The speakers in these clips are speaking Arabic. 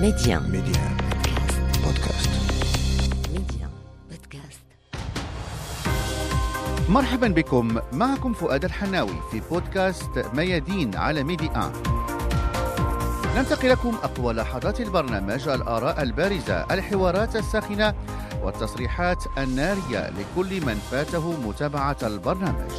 Média. Média. Podcast. Média. Podcast. مرحبا بكم معكم فؤاد الحناوي في بودكاست ميادين على ميدي آن ننتقل لكم أقوى لحظات البرنامج الآراء البارزة الحوارات الساخنة والتصريحات النارية لكل من فاته متابعة البرنامج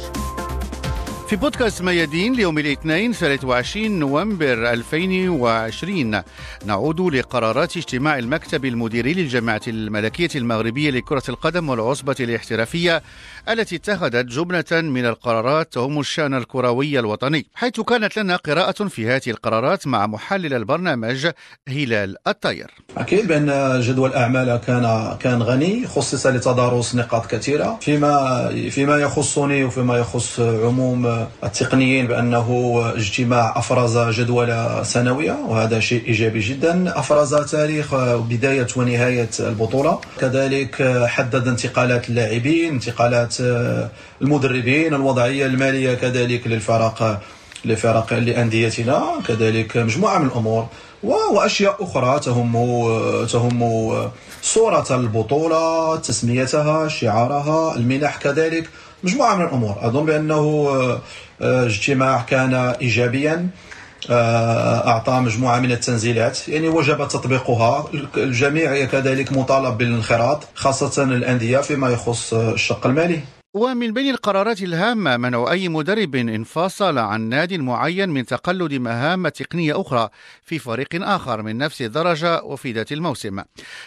في بودكاست ميادين ليوم الاثنين 23 نوفمبر 2020 نعود لقرارات اجتماع المكتب المديري للجامعة الملكية المغربية لكرة القدم والعصبة الاحترافية التي اتخذت جملة من القرارات تهم الشأن الكروي الوطني حيث كانت لنا قراءة في هذه القرارات مع محلل البرنامج هلال الطير أكيد بأن جدول الأعمال كان كان غني خصص لتدارس نقاط كثيرة فيما فيما يخصني وفيما يخص عموم التقنيين بأنه اجتماع أفرز جدول سنوية وهذا شيء إيجابي جدا. أفرز تاريخ بداية ونهاية البطولة. كذلك حدد انتقالات اللاعبين انتقالات المدربين الوضعية المالية كذلك للفرق لفرق لأنديتنا. كذلك مجموعة من الأمور. وأشياء أخرى تهم تهم صورة البطولة تسميتها شعارها المنح كذلك. مجموعه من الأمور. أظن بأنه اجتماع كان ايجابيا أعطى مجموعة من التنزيلات. يعني وجب تطبيقها. الجميع كذلك مطالب بالانخراط خاصة الأندية فيما يخص الشق المالي. ومن بين القرارات الهامة منع أي مدرب انفصل عن ناد معين من تقلد مهام تقنية أخرى في فريق آخر من نفس الدرجة وفي ذات الموسم.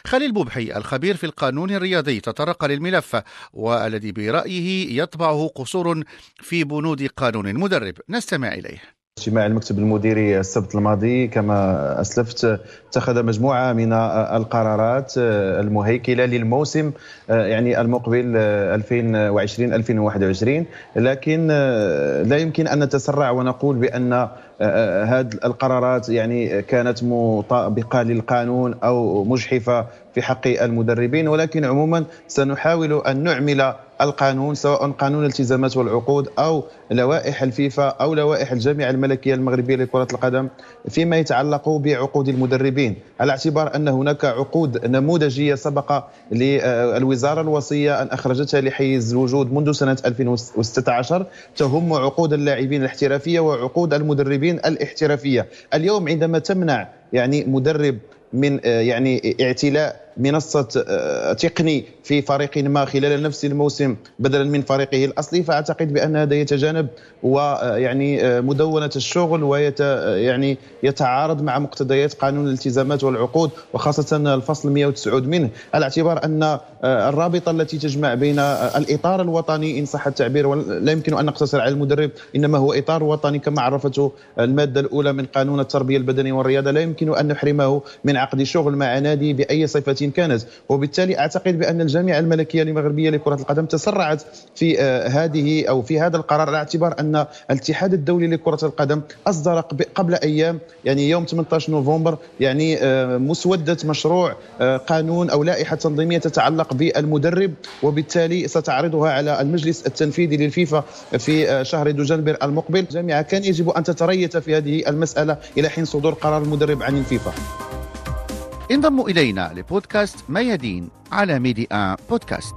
خليل بوبحي الخبير في القانون الرياضي تطرق للملف والذي برأيه يطبعه قصور في بنود قانون المدرب. نستمع إليه. اجتماع المكتب المديري السبت الماضي كما أسلفت اتخذ مجموعة من القرارات المهيكلة للموسم يعني المقبل 2020 2021 لكن لا يمكن أن نتسرع ونقول بأن هذه القرارات يعني كانت مطابقه للقانون أو مجحفة في حق المدربين ولكن عموما سنحاول أن نعمل القانون سواء قانون الالتزامات والعقود أو لوائح الفيفا أو لوائح الجامعة الملكية المغربية لكرة القدم فيما يتعلق بعقود المدربين. على اعتبار أن هناك عقود نموذجية سبق للوزارة الوصية أن أخرجتها لحيز الوجود منذ سنة 2016 تهم عقود اللاعبين الاحترافية وعقود المدربين الاحترافية. اليوم عندما تمنع يعني مدرب من يعني اعتلاء منصة تقني في فريق ما خلال نفس الموسم بدلا من فريقه الأصلي. فأعتقد بأن هذا يتجانب ويعني مدونة الشغل ويت يعني يتعارض مع مقتضيات قانون الالتزامات والعقود وخاصة الفصل 109 منه. على اعتبار أن الرابطة التي تجمع بين الإطار الوطني إن صح التعبير لا يمكن أن نقتصر على المدرب إنما هو إطار وطني كما عرفته المادة الأولى من قانون التربية البدنية والرياضة. لا يمكن أن نحرمه من عقد شغل مع نادي بأي صفة كانت وبالتالي أعتقد بأن الجامعة الملكية المغربية لكرة القدم تسرعت في هذه أو في هذا القرار على اعتبار أن الاتحاد الدولي لكرة القدم اصدر قبل أيام يعني يوم 18 نوفمبر يعني مسودة مشروع قانون أو لائحة تنظيمية تتعلق بالمدرب وبالتالي ستعرضها على المجلس التنفيذي للفيفا في شهر دجنبر المقبل. الجامعة كان يجب أن تتريث في هذه المسألة إلى حين صدور قرار المدرب عن الفيفا. انضموا إلينا لبودكاست ميادين على ميدي آن بودكاست.